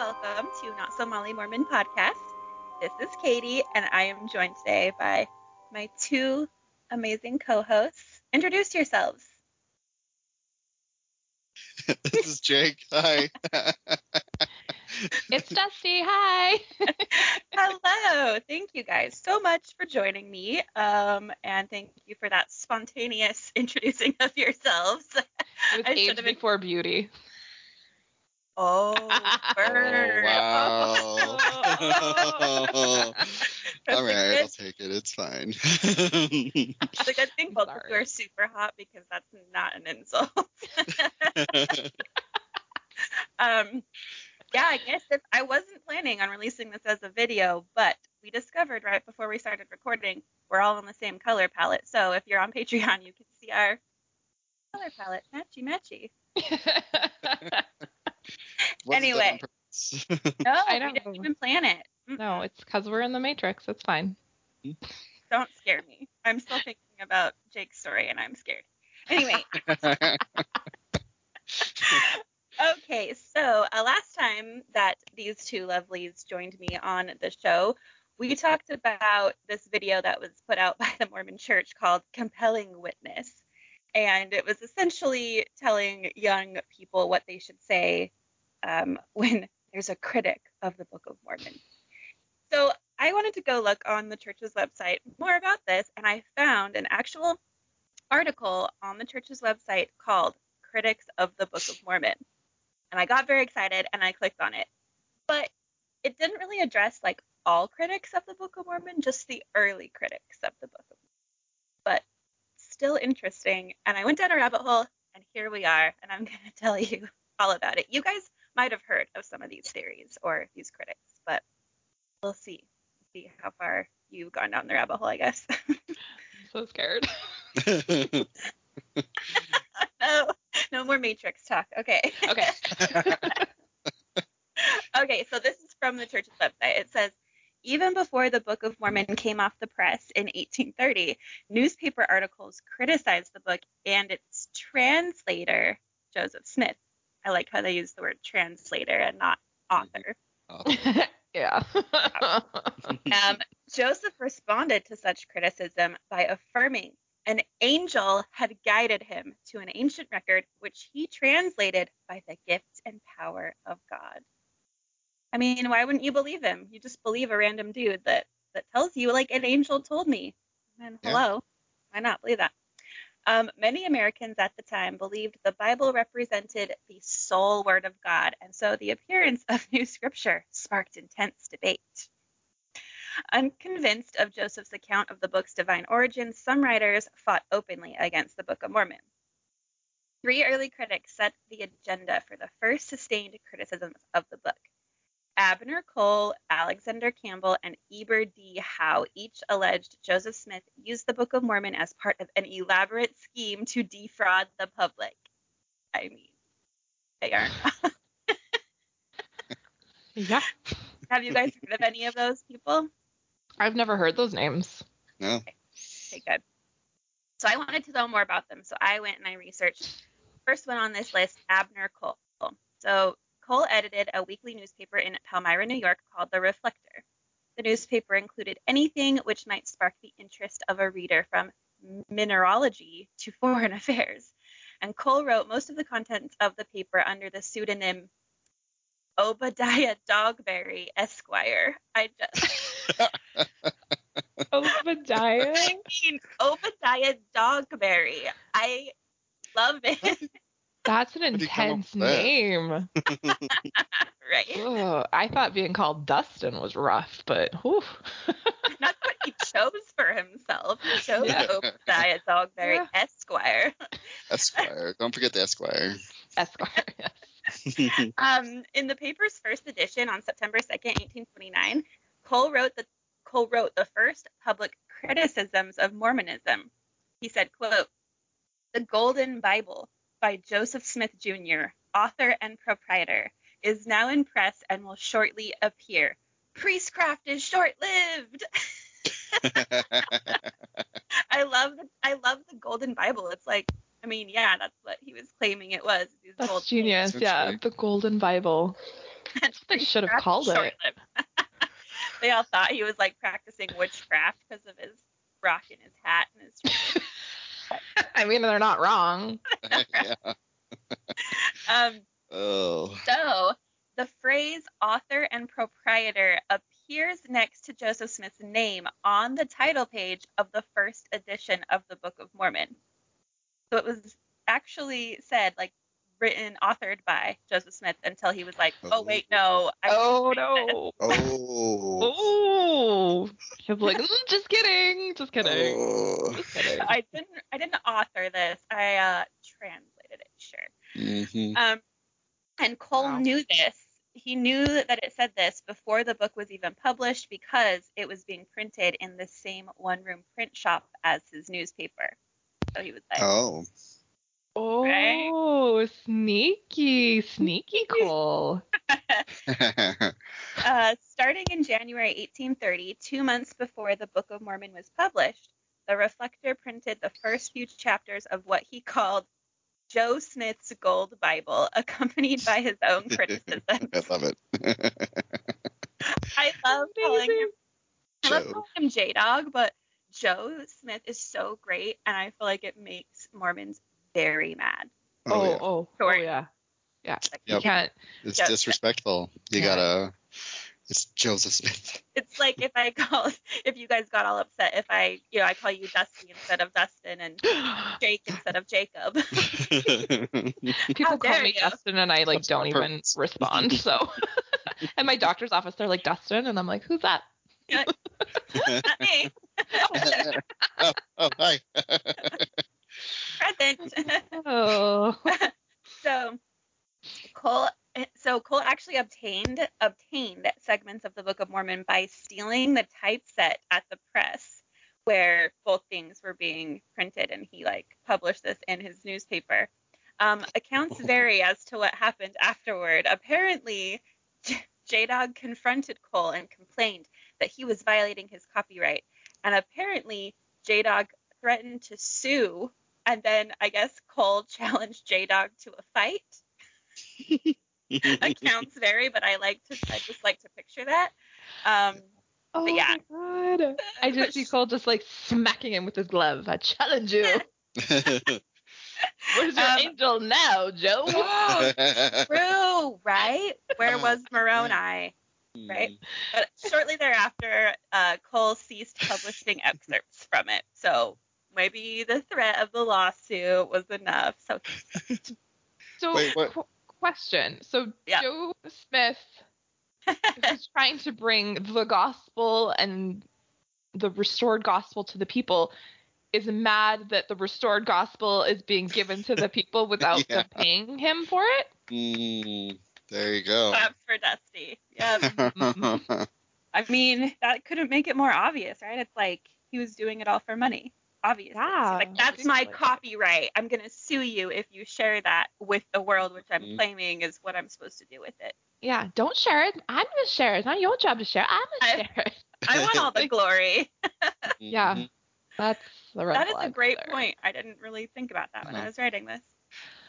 welcome to Not So Molly Mormon podcast. This is Katie, and I am joined today by my two amazing co-hosts. Introduce yourselves. this is Jake. Hi. It's Dusty. Hi. Hello. Thank you guys so much for joining me. Um, and thank you for that spontaneous introducing of yourselves. It was I age should've been- before beauty. Oh, Oh, burn. wow. Oh. All That's right, a I'll take it. It's fine. It's a good thing I'm both of you are super hot because that's not an insult. um, yeah, I guess that I wasn't planning on releasing this as a video, but we discovered right before we started recording we're all on the same color palette. So if you're on Patreon, you can see our color palette, matchy matchy. Wasn't Anyway. that on purpose? No, I we know. didn't even plan it. No, it's because we're in the Matrix. It's fine. Don't scare me. I'm still thinking about Jake's story and I'm scared. Anyway, Okay, so uh, last time that these two lovelies joined me on the show, we talked about this video that was put out by the Mormon Church called Compelling Witness. And it was essentially telling young people what they should say um, when there's a critic of the Book of Mormon. So I wanted to go look on the church's website more about this, and I found an actual article on the church's website called Critics of the Book of Mormon and I got very excited and I clicked on it. But it didn't really address like all critics of the Book of Mormon, just the early critics of the Book of Mormon. But still interesting. And I went down a rabbit hole and here we are. And I'm going to tell you all about it. You guys might have heard of some of these theories or these critics, but we'll see. See how far you've gone down the rabbit hole, I guess. I'm so scared. no, no more Matrix talk. Okay. Okay. Okay, so this is from the church's website. It says, even before the Book of Mormon came off the press in 1830, newspaper articles criticized the book and its translator, Joseph Smith. I like how they use the word translator and not author. yeah. Um, Joseph responded to such criticism by affirming an angel had guided him to an ancient record which he translated by the gift and power of God. I mean, why wouldn't you believe him? You just believe a random dude that that tells you like an angel told me. And Yeah. hello, why not believe that? Um, many Americans at the time believed the Bible represented the sole word of God, and so the appearance of new scripture sparked intense debate. Unconvinced of Joseph's account of the book's divine origin, some writers fought openly against the Book of Mormon. Three early critics set the agenda for the first sustained criticisms of the book. Abner Cole, Alexander Campbell, and Eber D. Howe each alleged Joseph Smith used the Book of Mormon as part of an elaborate scheme to defraud the public. I mean, they aren't. yeah. Have you guys heard of any of those people? I've never heard those names. no. Okay, good. So I wanted to know more about them. So I went and I researched. First one on this list, Abner Cole. So Cole edited a weekly newspaper in Palmyra, New York called The Reflector. The newspaper included anything which might spark the interest of a reader from mineralogy to foreign affairs. And Cole wrote most of the contents of the paper under the pseudonym Obadiah Dogberry Esquire. I just Obadiah. I mean, Obadiah Dogberry. I love it. That's an Where'd he come up intense that? name. right. Ugh, I thought being called Dustin was rough, but whew. That's what he chose for himself. He chose Yeah. Obadiah Dogberry Yeah. Esquire. Esquire. Don't forget the Esquire. Esquire. yes. Um, in the paper's first edition on September 2nd, 1829, Cole wrote the Cole wrote the first public criticisms of Mormonism. He said, quote, The Golden Bible by Joseph Smith Jr., author and proprietor, is now in press and will shortly appear. Priestcraft is short-lived. I love the I love the Golden Bible. It's like, I mean, yeah, that's what he was claiming it was. these gold That's genius. That's Yeah, the Golden Bible. That's what they should have called it. They all thought he was like practicing witchcraft because of his rock in his hat and his. I mean, they're not wrong. yeah. Um, Oh. so the phrase author and proprietor appears next to Joseph Smith's name on the title page of the first edition of the Book of Mormon. So it was actually said like written, authored by Joseph Smith until he was like, oh wait, no. I Oh no. Oh. Oh. He was like, "Mm, just kidding, just kidding, Oh. just kidding. I didn't. I didn't author this. I uh, translated it. Sure. hmm Um, and Cole Wow. knew this. He knew that it said this before the book was even published because it was being printed in the same one room print shop as his newspaper. So he was like, Oh. Oh, sneaky, sneaky Cole. uh, starting in January 1830, two months before the Book of Mormon was published, the Reflector printed the first few chapters of what he called Joe Smith's Gold Bible, accompanied by his own criticism. I love it. I love calling him Amazing. I love calling him J Dog, but Joe Smith is so great, and I feel like it makes Mormons very mad. Oh, Oh, oh, yeah. oh, oh Short. yeah. Yeah. Like, You can't. It's Joe- disrespectful. You Yeah. gotta. It's Joseph Smith. It's like if I call, if you guys got all upset, if I, you know, I call you Dusty instead of Dustin and Jake instead of Jacob. People call me you. Dustin and I like That's don't even purpose. respond. So, at my doctor's office, they're like Dustin, and I'm like, who's that? Not me. oh, oh, hi. Present. Oh. so Cole so Cole actually obtained obtained segments of the Book of Mormon by stealing the typeset at the press where both things were being printed and he like published this in his newspaper. Um, accounts vary as to what happened afterward. Apparently, J Dog confronted Cole and complained that he was violating his copyright. And apparently, J Dog threatened to sue. And then I guess Cole challenged J Dog to a fight. Accounts vary, but I like to I just like to picture that. Um, Oh yeah. my god. I just see Cole just like smacking him with his glove. I challenge you. Where's your Um, angel now, Joe? true, right? Where was Moroni? Right. But shortly thereafter, uh, Cole ceased publishing excerpts from it. So maybe the threat of the lawsuit was enough. So So, Wait, qu- question. So, Yeah. Joe Smith who's trying to bring the gospel and the restored gospel to the people is mad that the restored gospel is being given to the people without Yeah. them paying him for it. Mm, there you go. claps for Dusty. Yeah. I mean, that couldn't make it more obvious, right? It's like he was doing it all for money. Obviously. So, like that's my obviously. copyright. I'm gonna sue you if you share that with the world, which I'm Mhm. claiming is what I'm supposed to do with it. Yeah, don't share it. I'm gonna share it. It's not your job to share. I'm I- gonna share it. I want all the glory. Yeah. Mhm. That's the red that is a great there. point. I didn't really think about that when I Mhm. was writing this.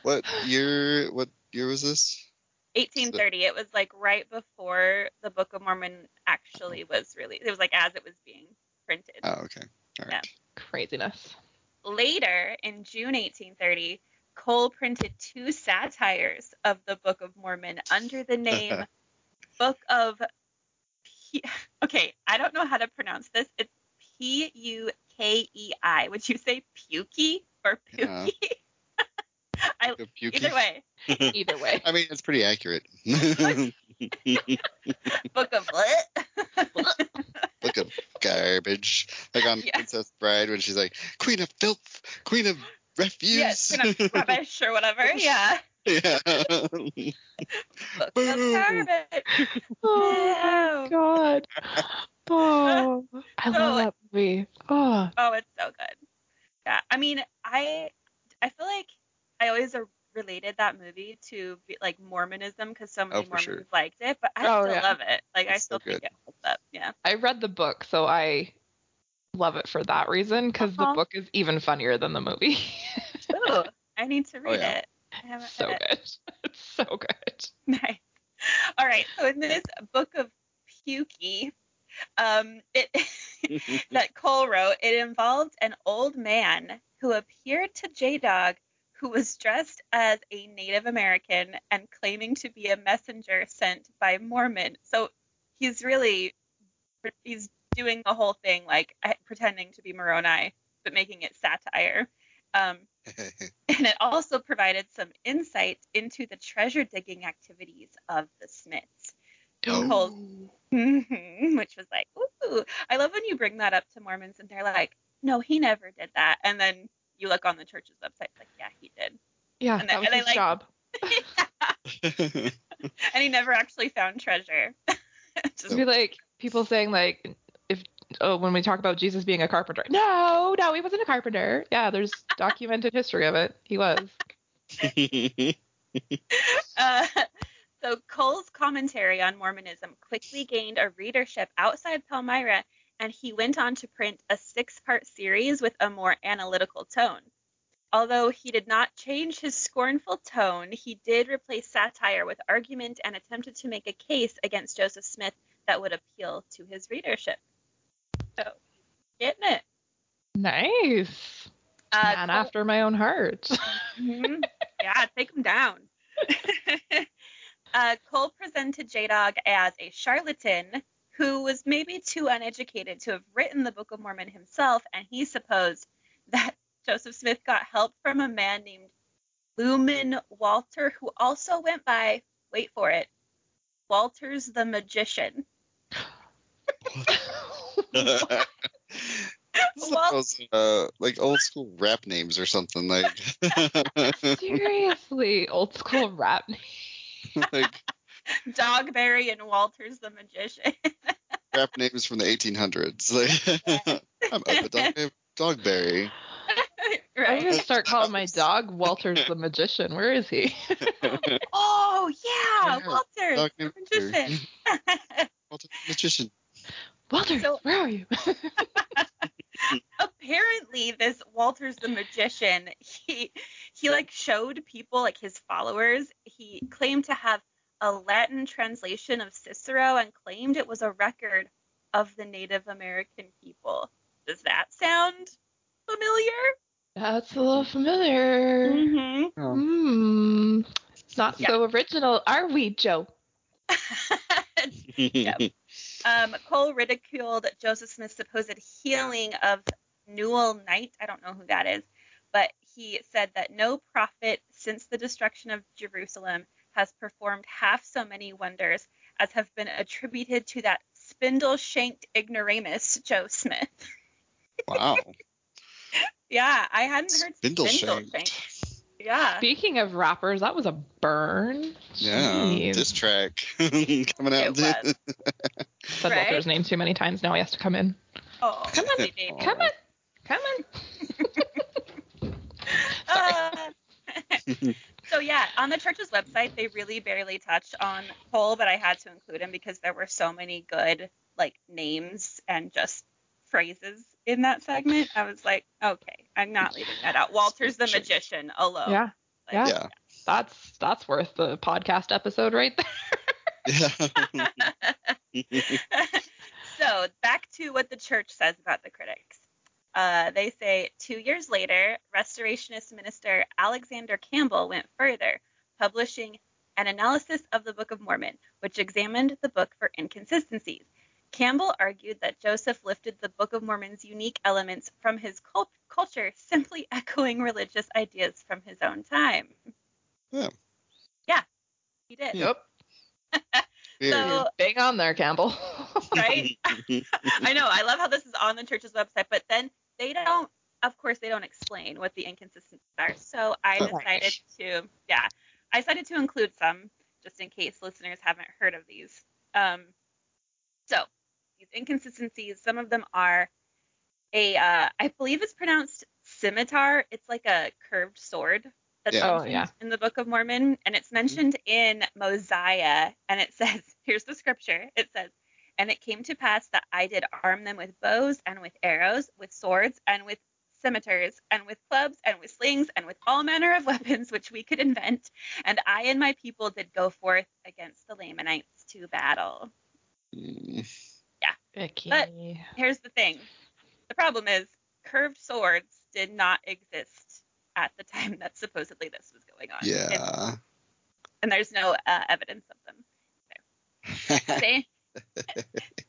What year? What year was this? 1830. It was like right before the Book of Mormon actually was released. It was like as it was being printed. Oh, okay. All right. Craziness. Later, in June 1830, Cole printed two satires of the Book of Mormon under the name Book of. P- okay, I don't know how to pronounce this. It's P U K E I. Would you say Pukey or Yeah. I, Book of Pukey. either way, Either way. I mean, it's pretty accurate. Book of what? Book of garbage. Like on Yeah. Princess Bride when she's like, Queen of Filth, Queen of Refuse. yes, kind of rubbish or whatever. Yeah. yeah. Book of garbage. Oh my god. Oh, I So- love that movie. Oh, Oh, it's so good. Yeah, I mean, I I feel like I always uh, related that movie to like Mormonism because so many Oh, Mormons sure. liked it, but I Oh, still yeah. love it. Like I It's so still think good. it holds up. Yeah. I read the book, so I love it for that reason because Uh-huh. the book is even funnier than the movie. Ooh, I need to read yeah. it. I haven't so read good. It's so good. Nice. All right. So in this book of Pukey, um, it that Cole wrote, it involved an old man who appeared to J Dog who was dressed as a Native American and claiming to be a messenger sent by Mormon. So he's really he's doing the whole thing like eh, pretending to be Moroni, but making it satire. Um, and it also provided some insight into the treasure digging activities of the Smiths. Cole, Mhm, which was like, ooh, I love when you bring that up to Mormons and they're like, no, he never did that. And then you look on the church's website, it's like, yeah, he did. Yeah, And that was and his like- job. and he never actually found treasure. Just, Be like people saying like if oh when we talk about Jesus being a carpenter. No, no, he wasn't a carpenter. Yeah, there's documented history of it. He was. uh, so Cole's commentary on Mormonism quickly gained a readership outside Palmyra, and he went on to print a six-part series with a more analytical tone. Although he did not change his scornful tone, he did replace satire with argument and attempted to make a case against Joseph Smith that would appeal to his readership. So, getting it. Nice. Uh, Man Cole- after my own heart. Mhm. yeah, take him down. uh, Cole presented J Dog as a charlatan who was maybe too uneducated to have written the Book of Mormon himself, and he supposed that Joseph Smith got help from a man named Luman Walter, who also went by, wait for it, Walters the Magician. Well- Those, uh, like old school rap names or something like Seriously, old school rap. like Dogberry and Walters the Magician. rap names from the 1800s. Like I'm up a dog, Dogberry. I'm gonna start calling my dog Walters the magician. Where is he? Oh yeah, Yeah, Walter, dog the named magician. Walter the Magician. Walters, So- where are you? Apparently, this Walter's the magician. He he like showed people like his followers. He claimed to have a Latin translation of Cicero and claimed it was a record of the Native American people. Does that sound familiar? That's a little familiar. Mm-hmm. Oh. Hmm. Not Yeah. so original, are we, Joe? Um, Cole ridiculed Joseph Smith's supposed healing of Newell Knight. I don't know who that is, but he said that no prophet since the destruction of Jerusalem has performed half so many wonders as have been attributed to that spindle shanked ignoramus, Joe Smith. wow. Yeah, I hadn't heard Spindle spindle shanked. shanked. Yeah. Speaking of rappers, that was a burn. Yeah. Jeez. Diss track coming out. It was. Said right? Walter's name too many times. Now he has to come in. Oh, Come on, silly baby. Come on. Come on. Uh, so yeah, on the church's website, they really barely touched on Cole, but I had to include him because there were so many good like names and just phrases in that segment. I was like, okay, I'm not leaving that out. Walter's the magician alone. Yeah. Like, Yeah. Yeah. That's that's worth the podcast episode right there. Yeah. so back to what the church says about the critics. Uh, they say two years later, restorationist minister Alexander Campbell went further, publishing an analysis of the Book of Mormon, which examined the book for inconsistencies. Campbell argued that Joseph lifted the Book of Mormon's unique elements from his cult- culture, simply echoing religious ideas from his own time. Yeah. Yeah, he did. Yep. So- Bang on there, Campbell. Right? I know. I love how this is on the church's website, but then they don't. Of course, they don't explain what the inconsistencies are. So I Oh. decided to, yeah, I decided to include some just in case listeners haven't heard of these. Um, so these inconsistencies, some of them are a, uh, I believe it's pronounced scimitar. It's like a curved sword that's Yeah. Oh, yeah. in the Book of Mormon, and it's mentioned in Mosiah, and it says, here's the scripture. It says, and it came to pass that I did arm them with bows and with arrows, with swords and with scimitars, and with clubs, and with slings, and with all manner of weapons which we could invent. And I and my people did go forth against the Lamanites to battle. Mm. Icky. But- Here's the thing the problem is, curved swords did not exist at the time that supposedly this was going on. And, Yeah. and there's no uh, evidence of them. Same,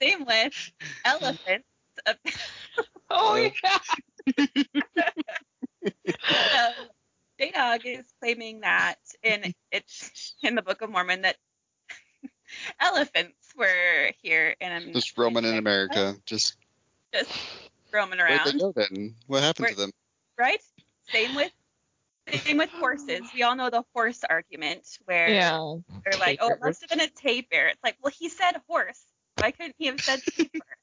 same with elephants. Oh yeah. so J-Dog is claiming that in it's in the Book of Mormon that elephants were here in Just roaming in America. Oh. Just just roaming where'd they around, go then? What happened to them? right? Same with same with horses. We all know the horse argument where Yeah. they're like, oh, it must have been a tapir. It's like, well, he said horse. Why couldn't he have said tapir?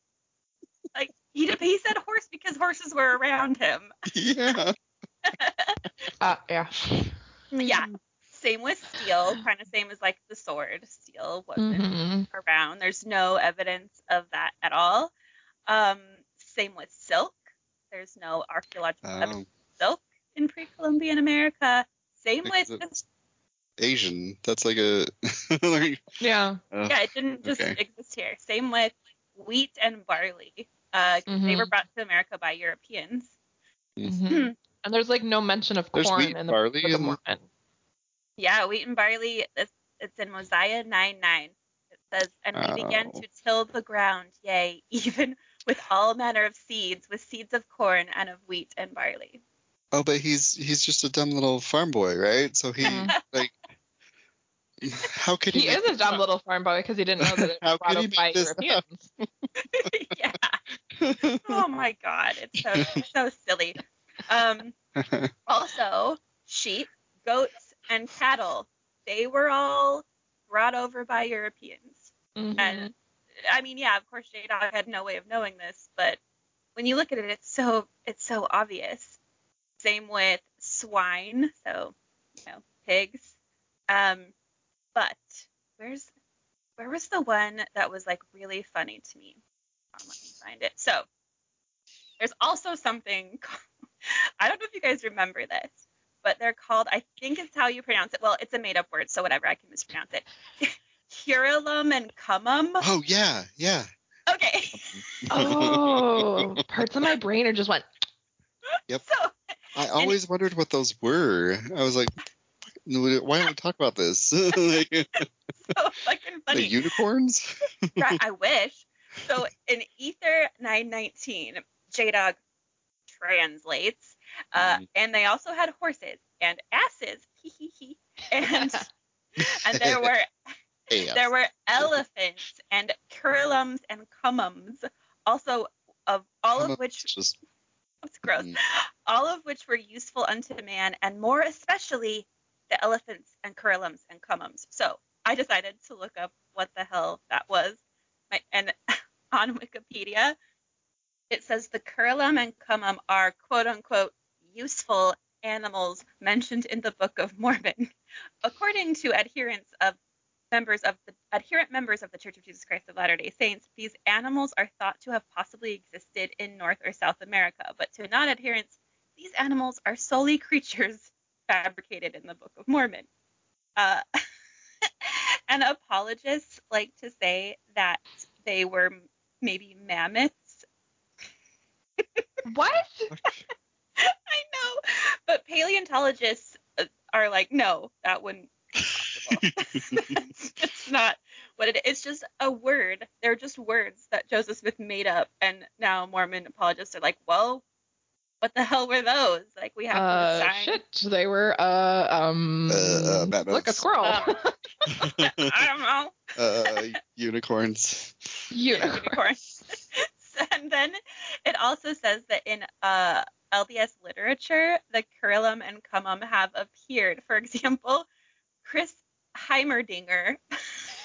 like he he said horse because horses were around him. Yeah. Uh, yeah. Yeah. Same with steel, kind of same as like the sword. Steel wasn't Mhm. around. There's no evidence of that at all. Um, same with silk. There's no archaeological evidence Um, of silk in pre-Columbian America. Same with Asian. That's like a. like, Yeah. uh, yeah, it didn't just okay. exist here. Same with wheat and barley. Uh, They Mhm. were brought to America by Europeans. Mm-hmm. And there's like no mention of There's corn wheat, in the barley, Book of and Yeah, wheat and barley. It's, it's in Mosiah 9 9. It says, And we began Oh. to till the ground, yea, even with all manner of seeds, with seeds of corn and of wheat and barley. Oh, but he's he's just a dumb little farm boy, right? So he Mhm. like. How could he? He is a dumb up? little farm boy because he didn't know that it How was brought could he up by make this up? Europeans. yeah. Oh my God. It's so, so silly. Um, also, sheep, goats, and cattle, they were all brought over by Europeans. Mhm. And I mean, yeah, of course, J Dog had no way of knowing this, but when you look at it, it's so it's so obvious. Same with swine, so you know, pigs. Um, but where's where was the one that was like really funny to me? Um, let me find it. So there's also something. I don't know if you guys remember this, but they're called. I think it's how you pronounce it. Well, it's a made-up word, so whatever. I can mispronounce it. Curulum and cumum. oh yeah, yeah. Okay. oh, parts of my brain are just went. Yep. So I always wondered what those were. I was like, why don't we talk about this? like, so fucking the unicorns? Right, I wish. So in Ether 919, J Dog translates, uh, Mhm. and they also had horses and asses. And and there were Yes. there were elephants and curlums and cumums, also of all Come of which just it's gross. mm, all of which were useful unto man, and more especially the elephants and curlums and cumums. So I decided to look up what the hell that was. My, and on Wikipedia, it says the curlum and cumum are quote unquote useful animals mentioned in the Book of Mormon. According to adherents of members of the adherent members of the Church of Jesus Christ of Latter-day Saints, these animals are thought to have possibly existed in North or South America, but to non-adherents, these animals are solely creatures fabricated in the Book of Mormon. Uh, and apologists like to say that they were maybe mammoths. What? I know, but paleontologists uh, are like, no, that wouldn't be possible. it's just not what it is. It's just a word. They're just words that Joseph Smith made up, and now Mormon apologists are like, well, what the hell were those? Like, we have to Uh, decide. shit. They were uh um. Uh, uh, look, a squirrel. Um, I don't know. uh, unicorns. Unicorn. unicorn. and then it also says that in uh, LDS literature, the curlum and cumum have appeared. For example, Chris Heimerdinger,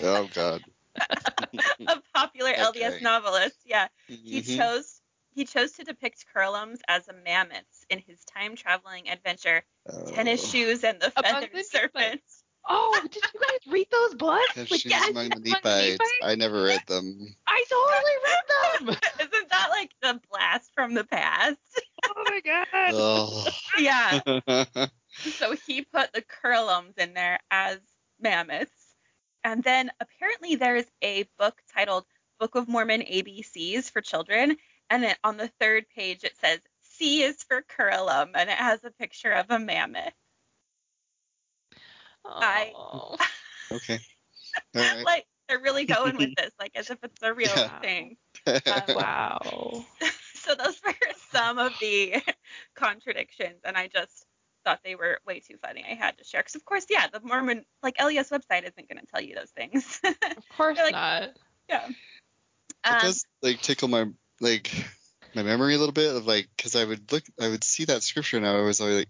Oh God. a popular LDS novelist, yeah, he Mhm. chose he chose to depict curlums as a mammoths in his time traveling adventure, Tennis Oh. Shoes and the Among Feathered the Serpent. Oh, did you guys read those books? Like, shoes Tennis among the Shoes Among Nephites. Nephites? I never read them. I totally read them. Isn't that like the blast from the past? oh my my god. Oh. Yeah. so he put the Kurlums in there as mammoths. And then apparently there's a book titled Book of Mormon ABCs for children. And then on the third page it says C is for Kurlum and it has a picture of a mammoth. I- Oh. okay. All right. Like they're really going with this, like as if it's a real Yeah. thing. Um, wow. so those were some of the contradictions, and I just thought they were way too funny. I had to share because, of course, yeah, the Mormon like LDS website isn't going to tell you those things. Of course like- not. yeah. it Um, does like tickle my like my memory a little bit of like because I would look I would see that scripture and I was always like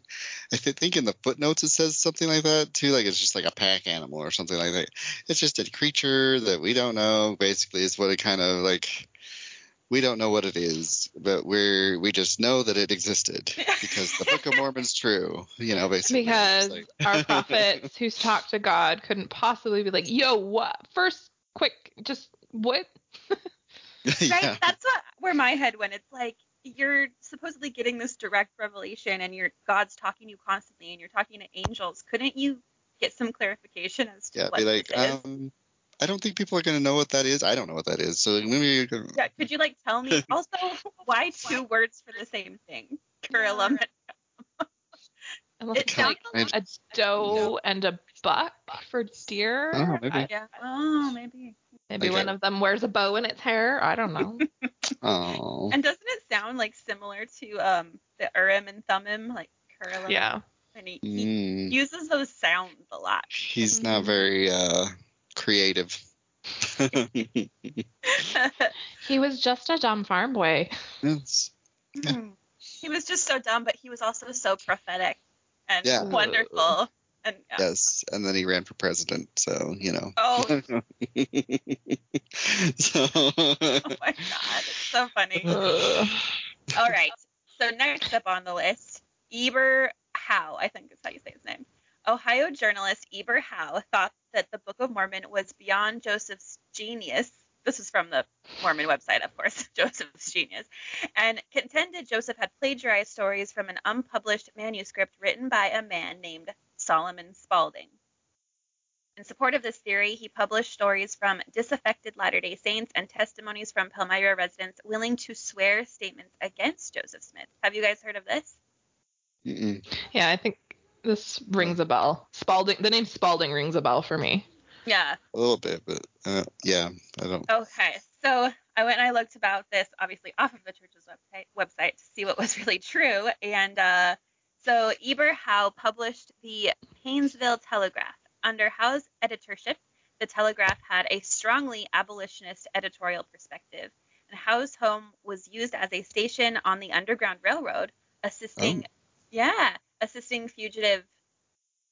I th- think in the footnotes it says something like that too like it's just like a pack animal or something like that it's just a creature that we don't know basically is what it kind of like we don't know what it is but we're we just know that it existed because the Book of Mormon's true you know basically Because It's our prophets who talk to God couldn't possibly be like, yo, what? First, quick, just what? like, right? yeah That's what where my head went. It's like you're supposedly getting this direct revelation, and your God's talking to you constantly, and you're talking to angels. Couldn't you get some clarification as to yeah what be like this is? um I don't think people are gonna know what that is I don't know what that is so maybe you can Yeah, could you like tell me also why two words for the same thing? Curlum. Unless It it's sounds like a doe and a buck for deer. Oh, maybe. I- Yeah. Oh, maybe. maybe Okay. one of them wears a bow in its hair. I don't know. oh And doesn't it sound like similar to um the Urim and Thummim, like Curlum? yeah. And he, he Mm. uses those sounds a lot. He's not Mhm. very uh, creative. He was just a dumb farm boy. yes. he was just so dumb, but he was also so prophetic and Yeah. wonderful. And yeah. Yes, and then he ran for president, so you know. Oh, so, oh my god, it's so funny. All right. So next up on the list, Eber Howe, I think is how you say his name. Ohio journalist Eber Howe thought that the Book of Mormon was beyond Joseph's genius. This is from the Mormon website, of course, Joseph's genius, and contended Joseph had plagiarized stories from an unpublished manuscript written by a man named Solomon Spalding. In support of this theory, he published stories from disaffected Latter day Saints and testimonies from Palmyra residents willing to swear statements against Joseph Smith. Have you guys heard of this? Mm-mm. Yeah, I think this rings a bell. Spalding. The name Spalding rings a bell for me. Yeah. a little bit, but uh, yeah, I don't. Okay. So I went and I looked about this, obviously off of the church's website, website to see what was really true. And uh, so Eber Howe published the Painesville Telegraph. Under Howe's editorship, the Telegraph had a strongly abolitionist editorial perspective, and Howe's home was used as a station on the Underground Railroad, assisting, yeah, assisting fugitive.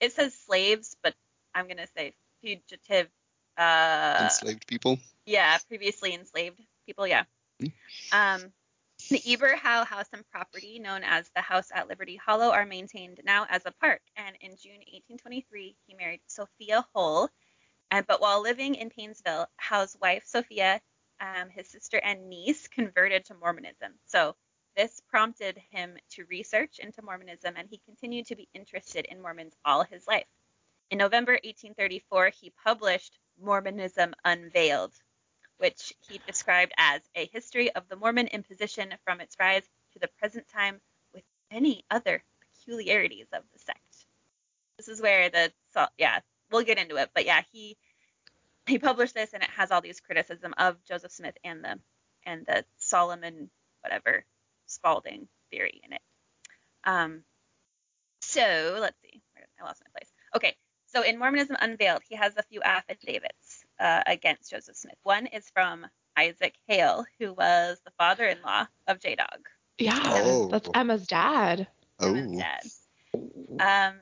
It says slaves, but I'm gonna say fugitive. Uh, Enslaved people. yeah, previously enslaved people. Yeah. Um, the Eber Howe House and property, known as the House at Liberty Hollow, are maintained now as a park. And in June 1823, he married Sophia Hull. And but while living in Painesville, Howe's wife Sophia, um, his sister and niece converted to Mormonism. So this prompted him to research into Mormonism, and he continued to be interested in Mormons all his life. In November 1834, he published Mormonism Unveiled, which he described as a history of the Mormon imposition from its rise to the present time with many other peculiarities of the sect. This is where the yeah, we'll get into it, but yeah, he he published this and it has all these criticism of Joseph Smith and the and the Solomon whatever Spalding theory in it. Um, so let's see, I lost my place. Okay, so in Mormonism Unveiled, he has a few affidavits uh, against Joseph Smith. One is from Isaac Hale, who was the father-in-law of J Dog. Yeah, Oh. that's Emma's dad. Oh, Emma's dad. Um,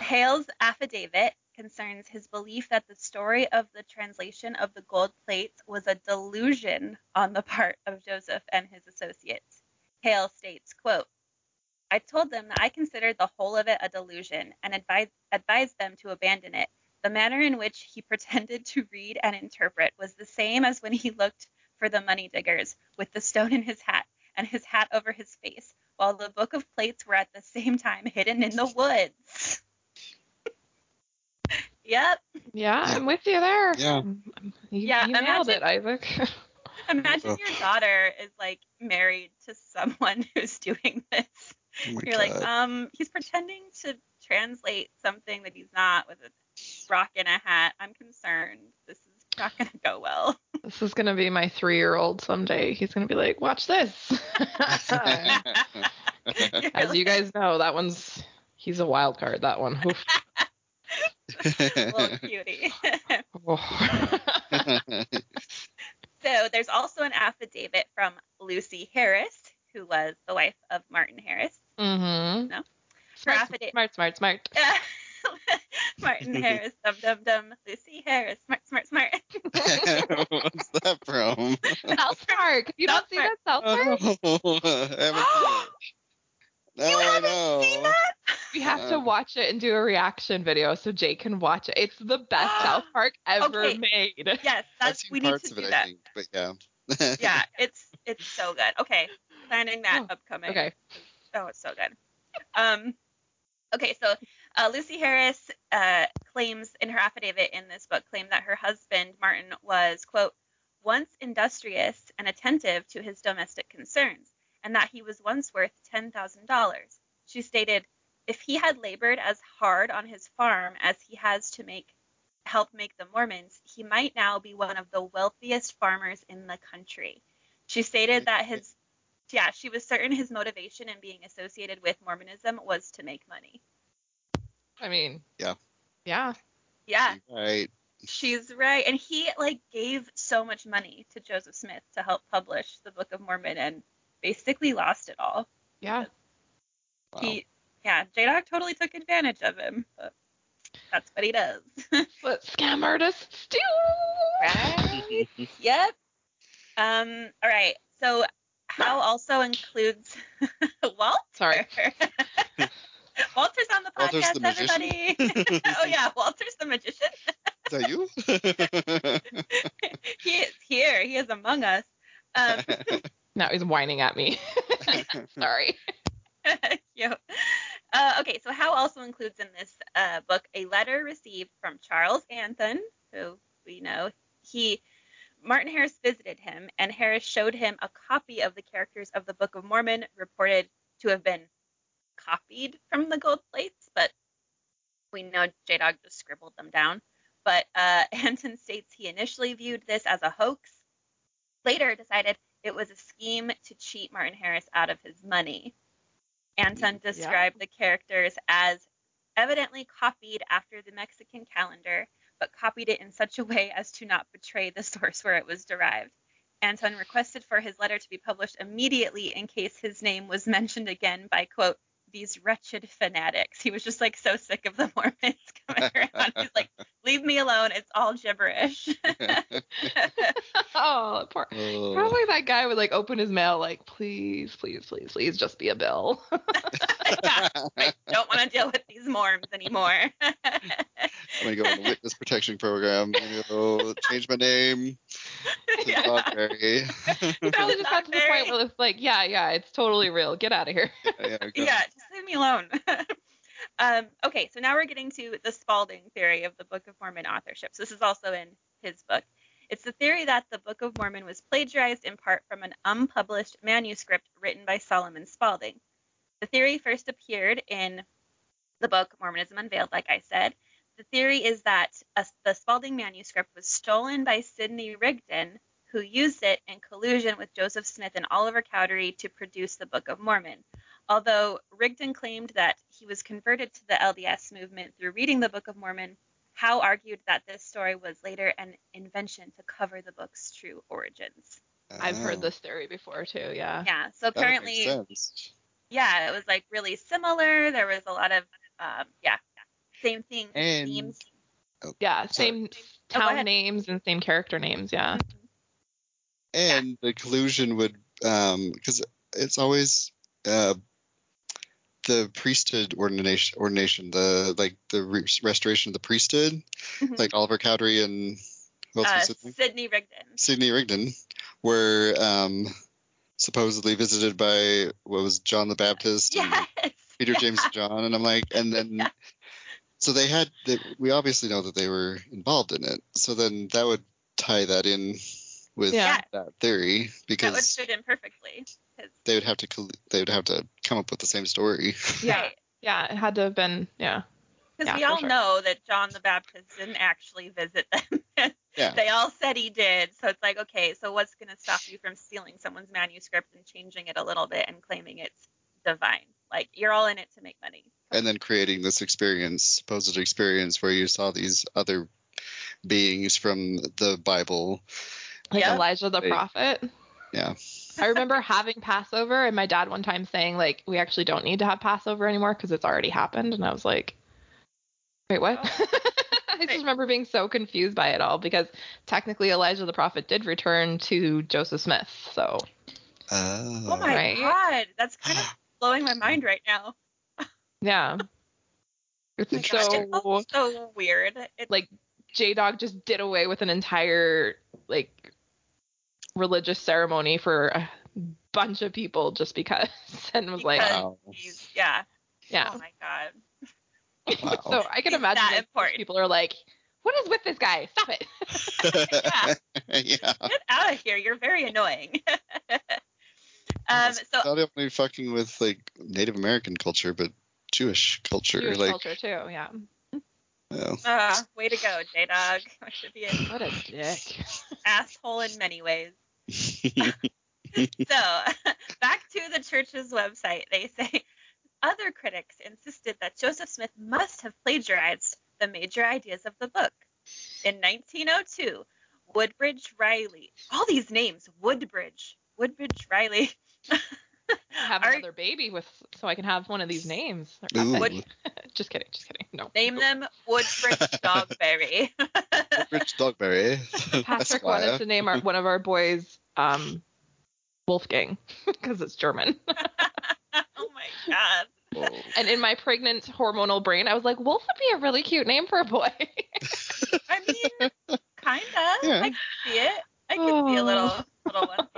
Hale's affidavit concerns his belief that the story of the translation of the gold plates was a delusion on the part of Joseph and his associates. Hale states, quote, I told them that I considered the whole of it a delusion and advised, advised them to abandon it. The manner in which he pretended to read and interpret was the same as when he looked for the money diggers with the stone in his hat and his hat over his face, while the book of plates were at the same time hidden in the woods. yep. Yeah, I'm with you there. Yeah. You, Yeah, you nailed imagine- it, Isaac. Imagine Ugh. your daughter is like married to someone who's doing this. Oh You're like, um, he's pretending to translate something that he's not with a rock in a hat. I'm concerned. This is not going to go well. This is gonna be my three-year-old someday. He's gonna be like, "Watch this." As you guys know, that one's he's a wild card. That one. Oof. little cutie. Oh. So there's also an affidavit from Lucy Harris, who was the wife of Martin Harris. mm-hmm. No. Smart, affidavit- smart, smart, smart. Martin Harris, dum dum dum. Lucy Harris, smart, smart, smart. What's that from? South Park. You South don't see that South Oh, Park? I haven't seen it. No, you I haven't know. seen that? We have to watch it and do a reaction video so Jay can watch it. It's the best South Park ever Okay. made. Yes, I've that's seen we need to of do it, that. I think, but yeah. yeah, it's it's so good. Okay, planning that Oh, upcoming. Okay. Oh, it's so good. Um, okay, so uh, Lucy Harris uh, claims in her affidavit in this book claimed that her husband Martin was quote once industrious and attentive to his domestic concerns, and that he was once worth ten thousand dollars. She stated, if he had labored as hard on his farm as he has to make help make the Mormons, he might now be one of the wealthiest farmers in the country. She stated that his yeah, she was certain his motivation in being associated with Mormonism was to make money. I mean. Yeah. Yeah. Yeah, right. she's right. And he like gave so much money to Joseph Smith to help publish the Book of Mormon and basically lost it all. Yeah. Wow. He yeah, J Dog totally took advantage of him, but that's what he does. What scam artists do. right? yep. Um, all right. So Howe also includes Walt. Sorry. Walter's on the Walter's podcast, the magician? everybody. oh yeah, Walter's the magician. Is that you? he is here. He is among us. Um, Now he's whining at me. Sorry. cute. Uh, okay, so Howe also includes in this uh, book a letter received from Charles Anthon, who we know he Martin Harris visited him, and Harris showed him a copy of the characters of the Book of Mormon, reported to have been copied from the gold plates, but we know J Dog just scribbled them down. But uh, Anthon states he initially viewed this as a hoax, later decided it was a scheme to cheat Martin Harris out of his money. Anthon Yeah. described the characters as evidently copied after the Mexican calendar, but copied it in such a way as to not betray the source where it was derived. Anthon requested for his letter to be published immediately in case his name was mentioned again by, quote, these wretched fanatics. He was just like so sick of the Mormons coming around. He's like, leave me alone. It's all gibberish. Oh, poor. Oh. Probably that guy would like open his mail like, please, please, please, please, just be a bill. yeah, I don't want to deal with these Mormons anymore. I'm gonna go on the witness protection program. You know, change my name to Yeah. Bob Berry. He probably just got to the point where it's like, yeah, yeah, it's totally real. Get out of here. yeah, go. yeah, just leave me alone. um, okay, so now we're getting to the Spalding theory of the Book of Mormon authorship. So this is also in his book. It's the theory that the Book of Mormon was plagiarized in part from an unpublished manuscript written by Solomon Spalding. The theory first appeared in the book Mormonism Unveiled, like I said. The theory is that a, the Spalding manuscript was stolen by Sidney Rigdon, who used it in collusion with Joseph Smith and Oliver Cowdery to produce the Book of Mormon. Although Rigdon claimed that he was converted to the LDS movement through reading the Book of Mormon, Howe argued that this story was later an invention to cover the book's true origins. I've heard Oh, this theory before too. Yeah. Yeah, so that apparently, yeah, it was like really similar. There was a lot of, um, yeah, same thing, And- themes. Yeah. Sorry. Same Oh, town ahead. names and same character names. Yeah. and the collusion would um because it's always uh the priesthood ordination ordination the like the re- restoration of the priesthood Mhm. like oliver cowdery and who else Uh, was it Sidney Rigdon. sidney rigdon were um supposedly visited by what was John the Baptist and Peter, Yeah. James, and John, and I'm like, and then Yeah. so they had they, we obviously know that they were involved in it, so then that would tie that in with Yeah. that theory because That would fit in perfectly. 'Cause- they would have to they would have to come up with the same story. Yeah. Yeah, it had to have been. Yeah. Because Yeah, we all sure. know that John the Baptist didn't actually visit them. Yeah. They all said he did. So it's like, okay, so what's going to stop you from stealing someone's manuscript and changing it a little bit and claiming it's divine? Like, you're all in it to make money. and then creating this experience, supposed experience where you saw these other beings from the Bible. Like Yeah. Elijah the They- prophet. Yeah. I remember having Passover and my dad one time saying like we actually don't need to have Passover anymore because it's already happened and I was like wait what? Oh. I just remember being so confused by it all because technically Elijah the prophet did return to Joseph Smith. So Oh, Oh my Right. God. That's kind of blowing my mind right now. yeah. It's Oh so it's so weird. It's, like J Dog just did away with an entire like religious ceremony for a bunch of people just because and was like Because- wow. he's, yeah. yeah. Oh my God. Wow. so I can He's imagine that like, important. people are like, "What is with this guy? Stop it!" yeah. yeah. Get out of here. You're very annoying. um, It's so not only fucking with like Native American culture, but Jewish culture. Jewish like, culture too. Yeah. oh, Uh, way to go, J Dog. Should be an What a dick. asshole in many ways. So, back to the church's website, they say other critics insisted that Joseph Smith must have plagiarized the major ideas of the book. In 1902, Woodbridge Riley, all these names, Woodbridge, Woodbridge Riley. have Are- another baby with so I can have one of these names. Wood- just kidding. Just kidding. No. Name them Woodbridge Dogberry. Rich Dogberry. Patrick wanted to name our, one of our boys um, Wolfgang because it's German. oh my god. Oh. And in my pregnant hormonal brain, I was like, Wolf would be a really cute name for a boy. I mean, kinda. Yeah. I can see it. I could see a little Oh. little one.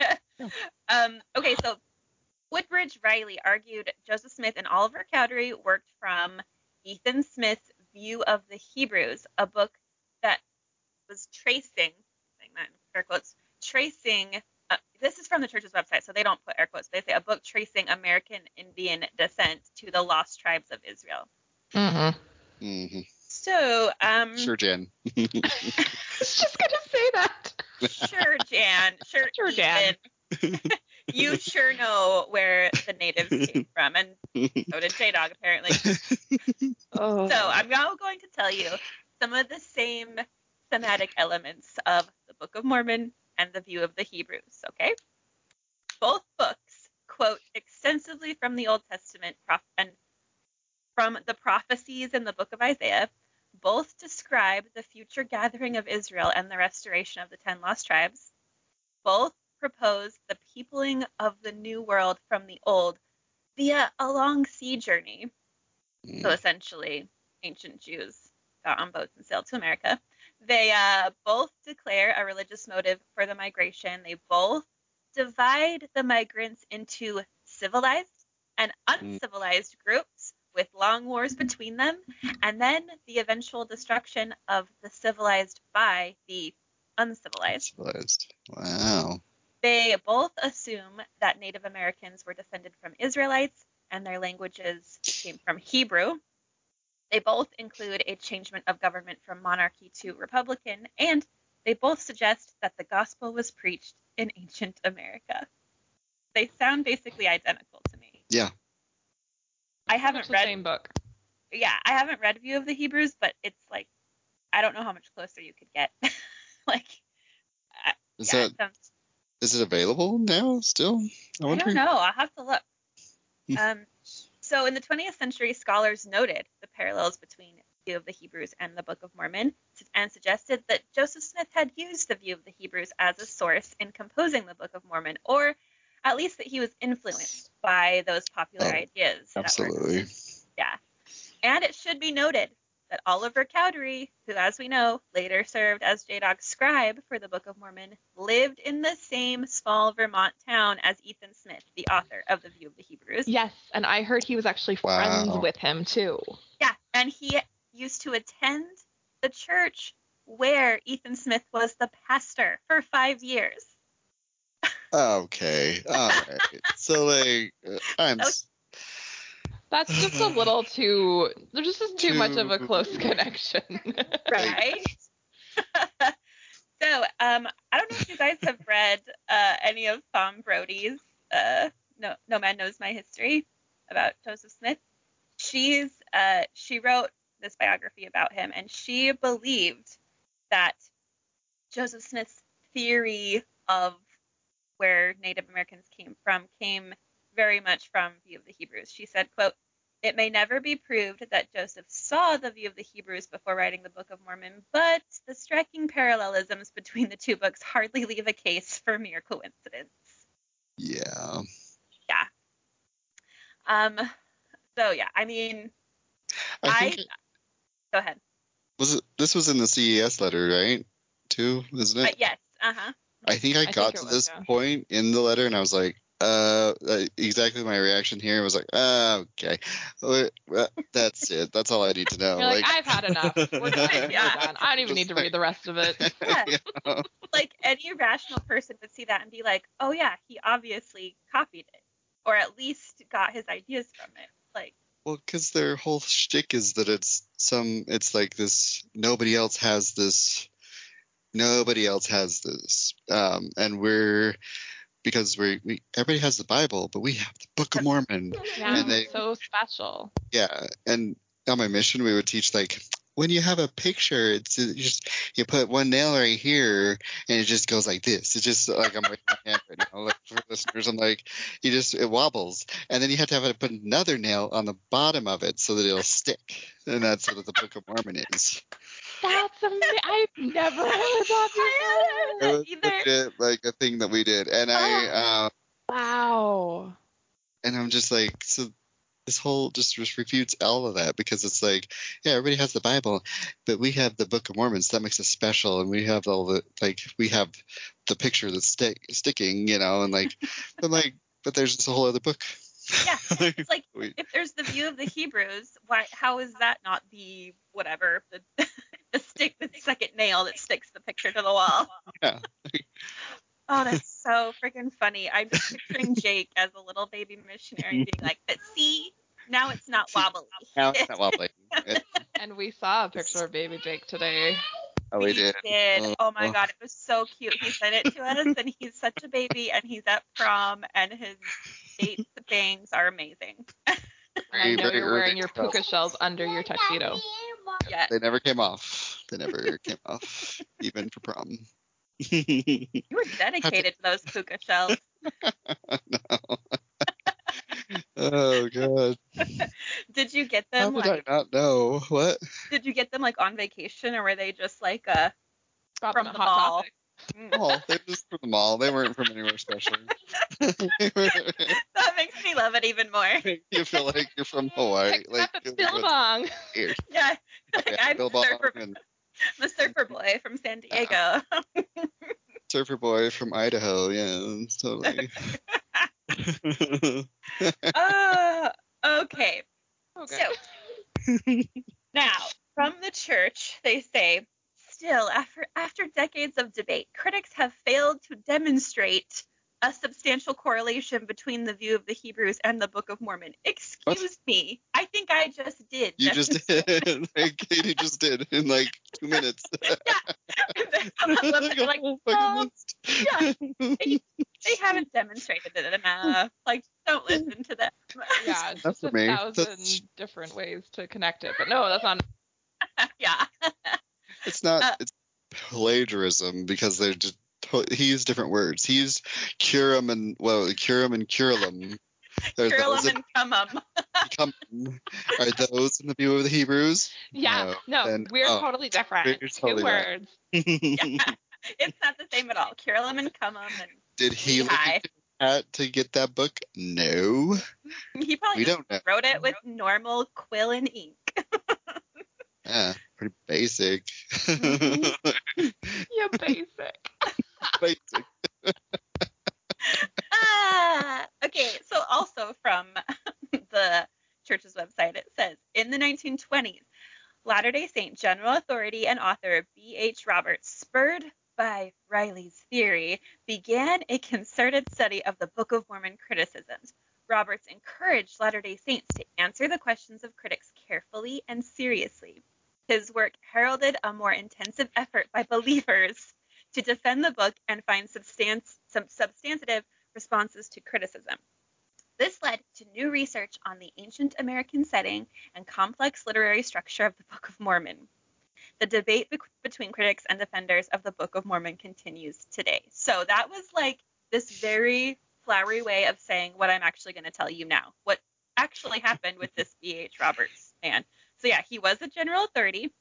Yeah. um. Okay. So Woodbridge Riley argued Joseph Smith and Oliver Cowdery worked from Ethan Smith's View of the Hebrews, a book that was tracing, saying that in air quotes, tracing. Uh, this is from the church's website, so they don't put air quotes. They say a book tracing American Indian descent to the lost tribes of Israel. mm-hmm. hmm So, um, Sure, Jan. I was just gonna say that. Sure, Jan. Sure, Sure, Jan. You sure know where the natives came from, and so did J Dog apparently. Oh. So I'm now going to tell you some of the same thematic elements of the Book of Mormon and the View of the Hebrews. Okay, both books quote extensively from the Old Testament prof- and from the prophecies in the Book of Isaiah. Both describe the future gathering of Israel and the restoration of the ten lost tribes. Both propose the peopling of the new world from the old via a long sea journey. So essentially, ancient Jews got on boats and sailed to America. They uh, both declare a religious motive for the migration. They both divide the migrants into civilized and uncivilized groups with long wars between them, and then the eventual destruction of the civilized by the uncivilized. Civilized. Wow. They both assume that Native Americans were descended from Israelites and their languages came from Hebrew. They both include a changement of government from monarchy to republican, and they both suggest that the gospel was preached in ancient America. They sound basically identical to me. Yeah. I haven't much the read same book. yeah, I haven't read View of the Hebrews, but it's like I don't know how much closer you could get. like Is yeah, that it sounds is it available now still? I I don't know. I'll have to look. Hmm. Um, so in the 20th century, scholars noted the parallels between the view of the Hebrews and the Book of Mormon, and suggested that Joseph Smith had used the view of the Hebrews as a source in composing the Book of Mormon, or at least that he was influenced by those popular Oh, ideas. Absolutely. yeah. And it should be noted that Oliver Cowdery, who, as we know, later served as J-Dog's scribe for the Book of Mormon, lived in the same small Vermont town as Ethan Smith, the author of The View of the Hebrews. Yes, and I heard he was actually friends Wow. with him too. Yeah, and he used to attend the church where Ethan Smith was the pastor for five years. Okay. All right. So like, uh, I'm. s- That's just a little too. There's just too much of a close connection. right? so, um, I don't know if you guys have read uh, any of Fawn Brodie's uh, "No No Man Knows My History" about Joseph Smith. She's uh, she wrote this biography about him, and she believed that Joseph Smith's theory of where Native Americans came from came very much from View of the Hebrews. She said, "quote it may never be proved that Joseph saw the view of the Hebrews before writing the Book of Mormon, but the striking parallelisms between the two books hardly leave a case for mere coincidence. Yeah. Yeah. Um, so yeah, I mean, I I, think go ahead. was it. This was in the CES letter, right? Too, isn't Uh, it? yes, uh huh. I think I think got it to was, this yeah. point in the letter, and I was like, uh, uh, exactly my reaction here was like, uh, okay, that's it. That's all I need to know. You're like, I've had enough. We're done. Yeah. We're done. I don't even need to read the rest of it. Yeah. Like any rational person would see that and be like, oh yeah, he obviously copied it, or at least got his ideas from it. Like, Well, because their whole shtick is that it's some, it's like this. Nobody else has this. Nobody else has this, um, and we're because we, we everybody has the Bible, but we have the Book of Mormon. Yeah, And they- so special. Yeah, and on my mission, we would teach like when you have a picture, it's you just you put one nail right here, and it just goes like this. It's just like I'm raising my hand right now, like for listeners. I'm like, you just it wobbles, and then you have to have it put another nail on the bottom of it so that it'll stick, and that's what the Book of Mormon is. That's amazing. I've never heard that I It haven't was either. legit, like a thing that we did, and I uh, Wow. and I'm just like so. This whole just just refutes all of that because it's like, yeah, everybody has the Bible, but we have the Book of Mormon, so that makes us special, and we have all the like we have the picture that's stick, sticking, you know, and like, but like, but there's this whole other book. Yeah, it's like if there's the view of the Hebrews, why? How is that not the whatever the the stick, the second nail that sticks the picture to the wall? Yeah. Oh, that's so freaking funny. I'm just picturing Jake as a little baby missionary being like, "But see, now it's not wobbly." now it's not wobbly. And we saw a picture of baby Jake today. oh, we did. did. Mm. Oh my Oh. god, it was so cute. He sent it to us, and he's such a baby, and he's at prom, and his dates bangs are amazing. And I know you're wearing your puka shells under your tuxedo. Yeah, They never came off. They never came off, even for prom. you were dedicated to those puka shells. no. oh god. Did you get them? How them would like? I not know? What? Did you get them like on vacation, or were they just like uh? Dropping From a the hot mall. topic. Oh, they were just from the mall. They weren't from anywhere special. That makes me love it even more. you feel like you're from Hawaii. Picked Like up at Billabong. weird. Yeah, like Yeah, I'm a Billabong surfer, and I'm surfer boy from San Diego. surfer boy from Idaho. Yeah, totally. Oh, okay. Okay. So now, from the church, they say, still, after after decades of debate, critics have failed to demonstrate a substantial correlation between the view of the Hebrews and the Book of Mormon. Excuse me, I think I just did. you just did. like Katie just did in like two minutes. They're like, Oh, "Oh, fucking they haven't demonstrated it enough. Like, don't listen to them. Yeah, it's That's just a for me. thousand That's- different ways to connect it. But no, that's not. yeah. It's not. Uh, it's plagiarism because they're just. to- He used different words. He used curum and well, curum and curulum. Them and 'em. come, are those in the view of the Hebrews? Yeah, no, then- we're oh, totally different. we're Two totally right. words. It's not the same at all. Curl them and come 'em. And Did he look at to get that book? No. he probably We don't know. wrote it with normal quill and ink. Yeah, pretty basic. Yeah, basic. basic. ah, okay, so also from the church's website, it says in the 1920s, Latter day Saint general authority and author B.H. Roberts, spurred by Riley's theory, began a concerted study of the Book of Mormon criticisms. Roberts encouraged Latter day Saints to answer the questions of critics carefully and seriously. His work heralded a more intensive effort by believers to defend the book and find substance, substantive responses to criticism. This led to new research on the ancient American setting and complex literary structure of the Book of Mormon. The debate be- between critics and defenders of the Book of Mormon continues today. So that was like this very flowery way of saying what I'm actually going to tell you now. What actually happened with this B.H. Roberts man. So yeah, he was a general authority.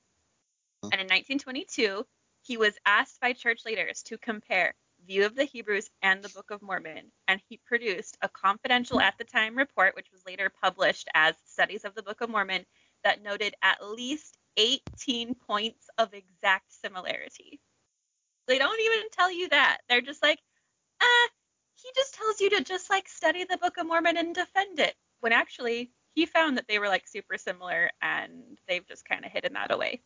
And in 1922, he was asked by church leaders to compare View of the Hebrews and the Book of Mormon, and he produced a confidential at the time report, which was later published as Studies of the Book of Mormon, that noted at least 18 points of exact similarity. They don't even tell you that. They're just like, ah, he just tells you to just like study the Book of Mormon and defend it. When actually, he found that they were like super similar and they've just kind of hidden that away.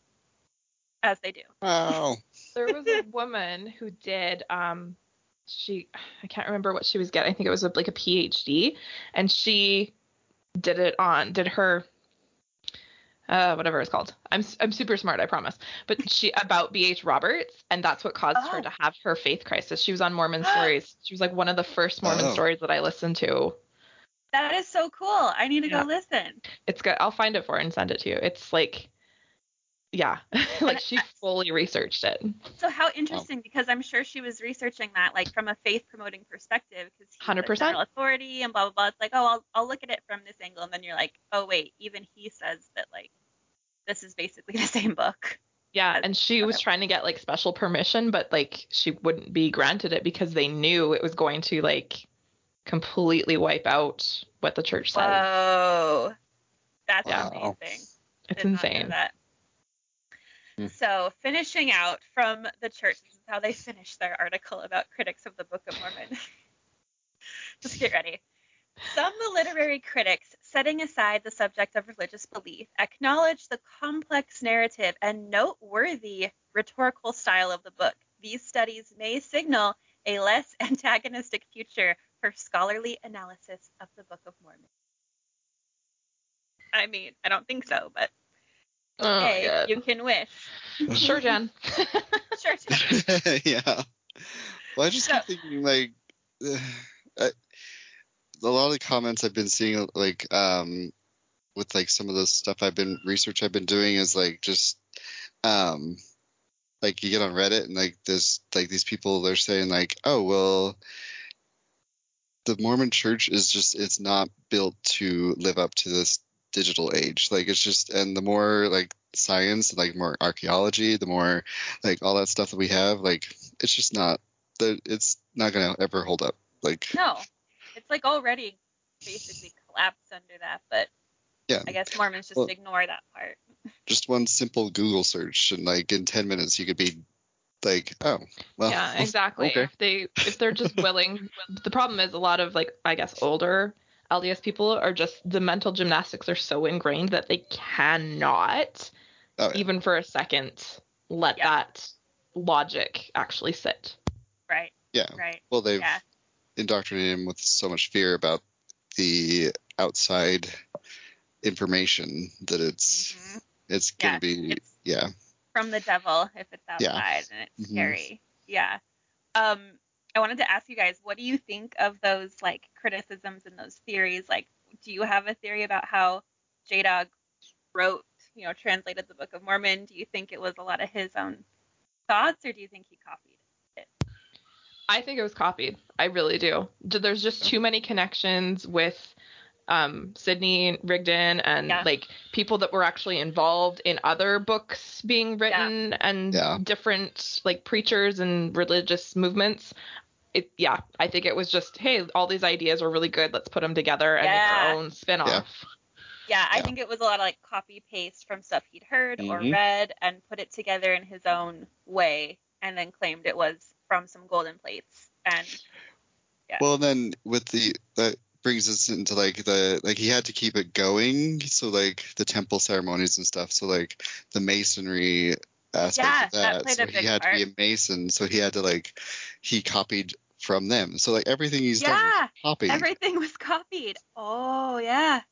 As they do. Wow. There was a woman who did um she I can't remember what she was getting. I think it was like a PhD and she did it on did her uh whatever it's called. I'm I'm super smart, I promise. But she about BH Roberts and that's what caused her Oh. to have her faith crisis. She was on Mormon stories. She was like one of the first Mormon Oh. stories that I listened to. That is so cool. I need to Yeah. go listen. It's good. I'll find it for her and send it to you. It's like yeah, like she fully researched it. So how interesting because I'm sure she was researching that like from a faith promoting perspective because he's 100%. general authority and blah blah blah. It's like oh I'll I'll look at it from this angle and then you're like oh wait even he says that like this is basically the same book. Yeah, and she was trying to get like special permission, but like she wouldn't be granted it because they knew it was going to like completely wipe out what the church says. Whoa, that's Wow. amazing. it's Did insane. that. Hmm. So finishing out from the church, this is how they finish their article about critics of the Book of Mormon. Just get ready. Some literary critics, setting aside the subject of religious belief, acknowledge the complex narrative and noteworthy rhetorical style of the book. These studies may signal a less antagonistic future for scholarly analysis of the Book of Mormon. I mean, I don't think so, but Oh hey, you can wish. Sure, Jen. Sure. Tim. yeah. Well, I just So- keep thinking like uh, I, a lot of the comments I've been seeing like um with like some of the stuff I've been research I've been doing is like just um like you get on Reddit and like there's like these people they're saying like oh well the Mormon church is just it's not built to live up to this digital age. Like it's just and the more like science like more archaeology the more like all that stuff that we have like it's just not that it's not gonna ever hold up. Like No, it's like already basically collapsed under that, but yeah. I guess Mormons just Well- ignore that part. just one simple google search and like in 10 minutes you could be like oh well yeah, exactly. okay. If they if they're just willing, the problem is a lot of like I guess older LDS people are just the mental gymnastics are so ingrained that they cannot Oh, yeah. even for a second let Yeah. that logic actually sit. Right, yeah right. well they've Yeah. indoctrinated him with so much fear about the outside information that it's Mhm. it's gonna Yeah, be it's yeah from the devil if it's Yeah. outside and it's Mhm. scary. Yeah. Um, I wanted to ask you guys, what do you think of those like criticisms and those theories? Like, do you have a theory about how J Dog wrote, you know, translated the Book of Mormon? Do you think it was a lot of his own thoughts, or do you think he copied it? I think it was copied. I really do. There's just too many connections with um, Sidney Rigdon and Yeah. like people that were actually involved in other books being written and Yeah. different like preachers and religious movements. It, yeah, I think it was just hey, all these ideas are really good. Let's put them together and make our own spin-off. Yeah, I Yeah. think it was a lot of like copy paste from stuff he'd heard or Mhm. read and put it together in his own way and then claimed it was from some golden plates. And Yeah. Well, then with the that brings us into like the like he had to keep it going. So like the temple ceremonies and stuff. So like the masonry aspect Yeah, of that that. played so a he big had to be a mason. So he had to like he copied from them. So like everything he's done yeah, was copied. everything was copied. Oh, yeah.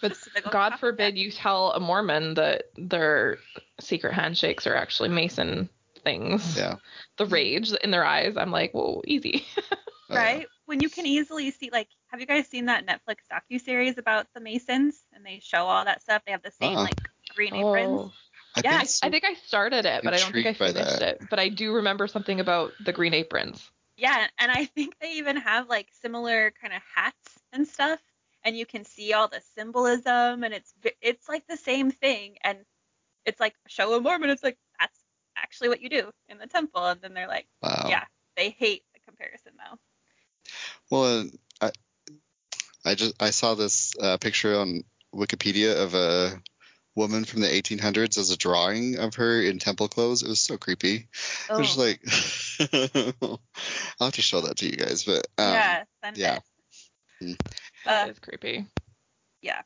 But Just a big old God forbid you tell a Mormon that their secret handshakes are actually Mason things. Yeah. The rage in their eyes. I'm like, whoa, easy. Oh, yeah. right? When you can easily see, like, have you guys seen that Netflix docu series about the Masons? And they show all that stuff. They have the same Uh-uh. like green aprons. Oh. I Yeah, think so. I think I started it, but I don't think I finished that. it. But I do remember something about the green aprons. Yeah, and I think they even have like similar kind of hats and stuff, and you can see all the symbolism, and it's it's like the same thing, and it's like show a Mormon, it's like that's actually what you do in the temple, and then they're like, wow. yeah, they hate the comparison though. Well, I I just I saw this uh, picture on Wikipedia of a woman from the 1800s as a drawing of her in temple clothes. It was so creepy. I was just Oh, like, I'll have to show that to you guys. But um, yeah, send yeah. it. That Uh, is creepy. Yeah.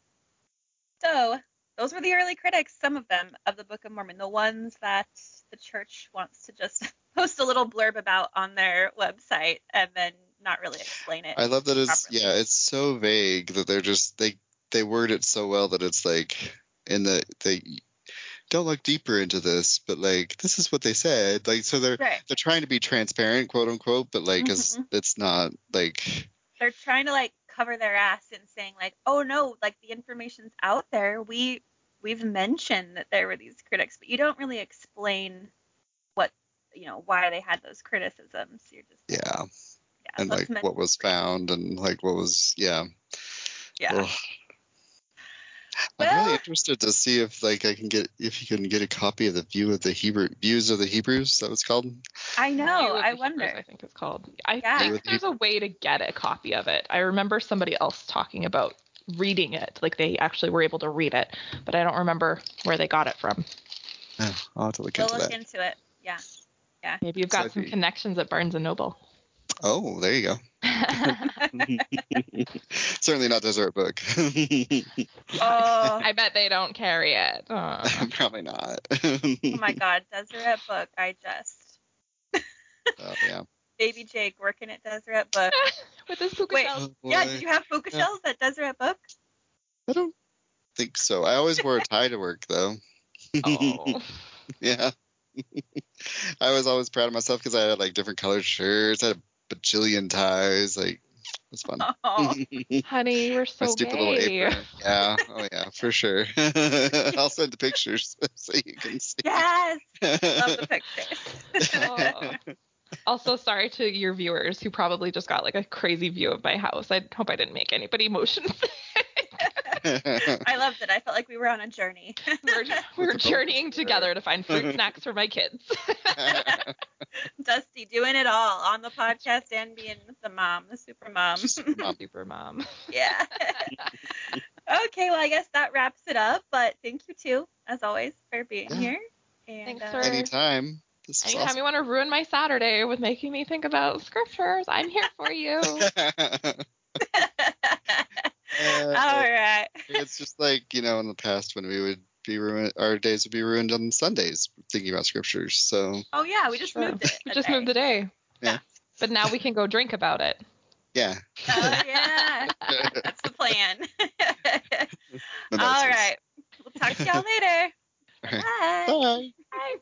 So those were the early critics, some of them, of the Book of Mormon, the ones that the church wants to just post a little blurb about on their website and then not really explain it. I love that it's properly. yeah, it's so vague that they're just they they word it so well that it's like in the they don't look deeper into this, but like this is what they said. Like so they're Right. they're trying to be transparent, quote unquote, but like it's Mhm. it's not like They're trying to like cover their ass and saying like, oh no, like the information's out there. We we've mentioned that there were these critics, but you don't really explain what you know why they had those criticisms. You're just yeah, and like mention what was found and like what was yeah. Yeah. Ugh. I'm really interested to see if like I can get if you can get a copy of the view of the Hebrew views of the Hebrews. That was called. I know. I wonder. Hebrews, I think it's called. I Yeah. Think there's a way to get a copy of it. I remember somebody else talking about reading it, like they actually were able to read it, but I don't remember where they got it from. Oh, I'll have to look We'll into look that. into it. Yeah. Yeah. Maybe you've got if some you- connections at Barnes and Noble. Oh, there you go. Certainly not Deseret Book. Oh, I bet they don't carry it. Aw. Probably not. oh my God, Deseret Book. I just Oh, yeah. baby Jake working at Deseret Book. With his puka Wait. shell. Oh, Yeah, boy. did you have puka Yeah. shells at Deseret Book? I don't think so. I always wore a tie to work though. Oh. yeah. I was always proud of myself because I had like different colored shirts. I had a bajillion ties. Like it was fun. Oh, Honey, were My so stupid little gay. apron. Yeah. Oh yeah, for sure. I'll send the pictures so you can see. yes. Love the pictures. Oh. Also, sorry to your viewers who probably just got like a crazy view of my house. I hope I didn't make anybody motion sick. I loved it. I felt like we were on a journey. we're we're journeying of together to find fruit snacks for my kids. Dusty doing it all on the podcast and being the mom, the super mom. Mom. Super mom. yeah. okay, well, I guess that wraps it up. But thank you too, as always, for being Yeah. here. And, Thanks, uh, sir. Anytime. This was Anytime you want to ruin my Saturday with making me think about scriptures, I'm here for you. Awesome. all right. it's just like you know in the past when we would be ruined our days would be ruined on sundays thinking about scriptures so Oh yeah, we just Sure. moved it. We just day. moved the day. Yeah. But now we can go drink about it. yeah Oh yeah, that's the plan. All right. We'll talk to y'all later. All right. Bye. bye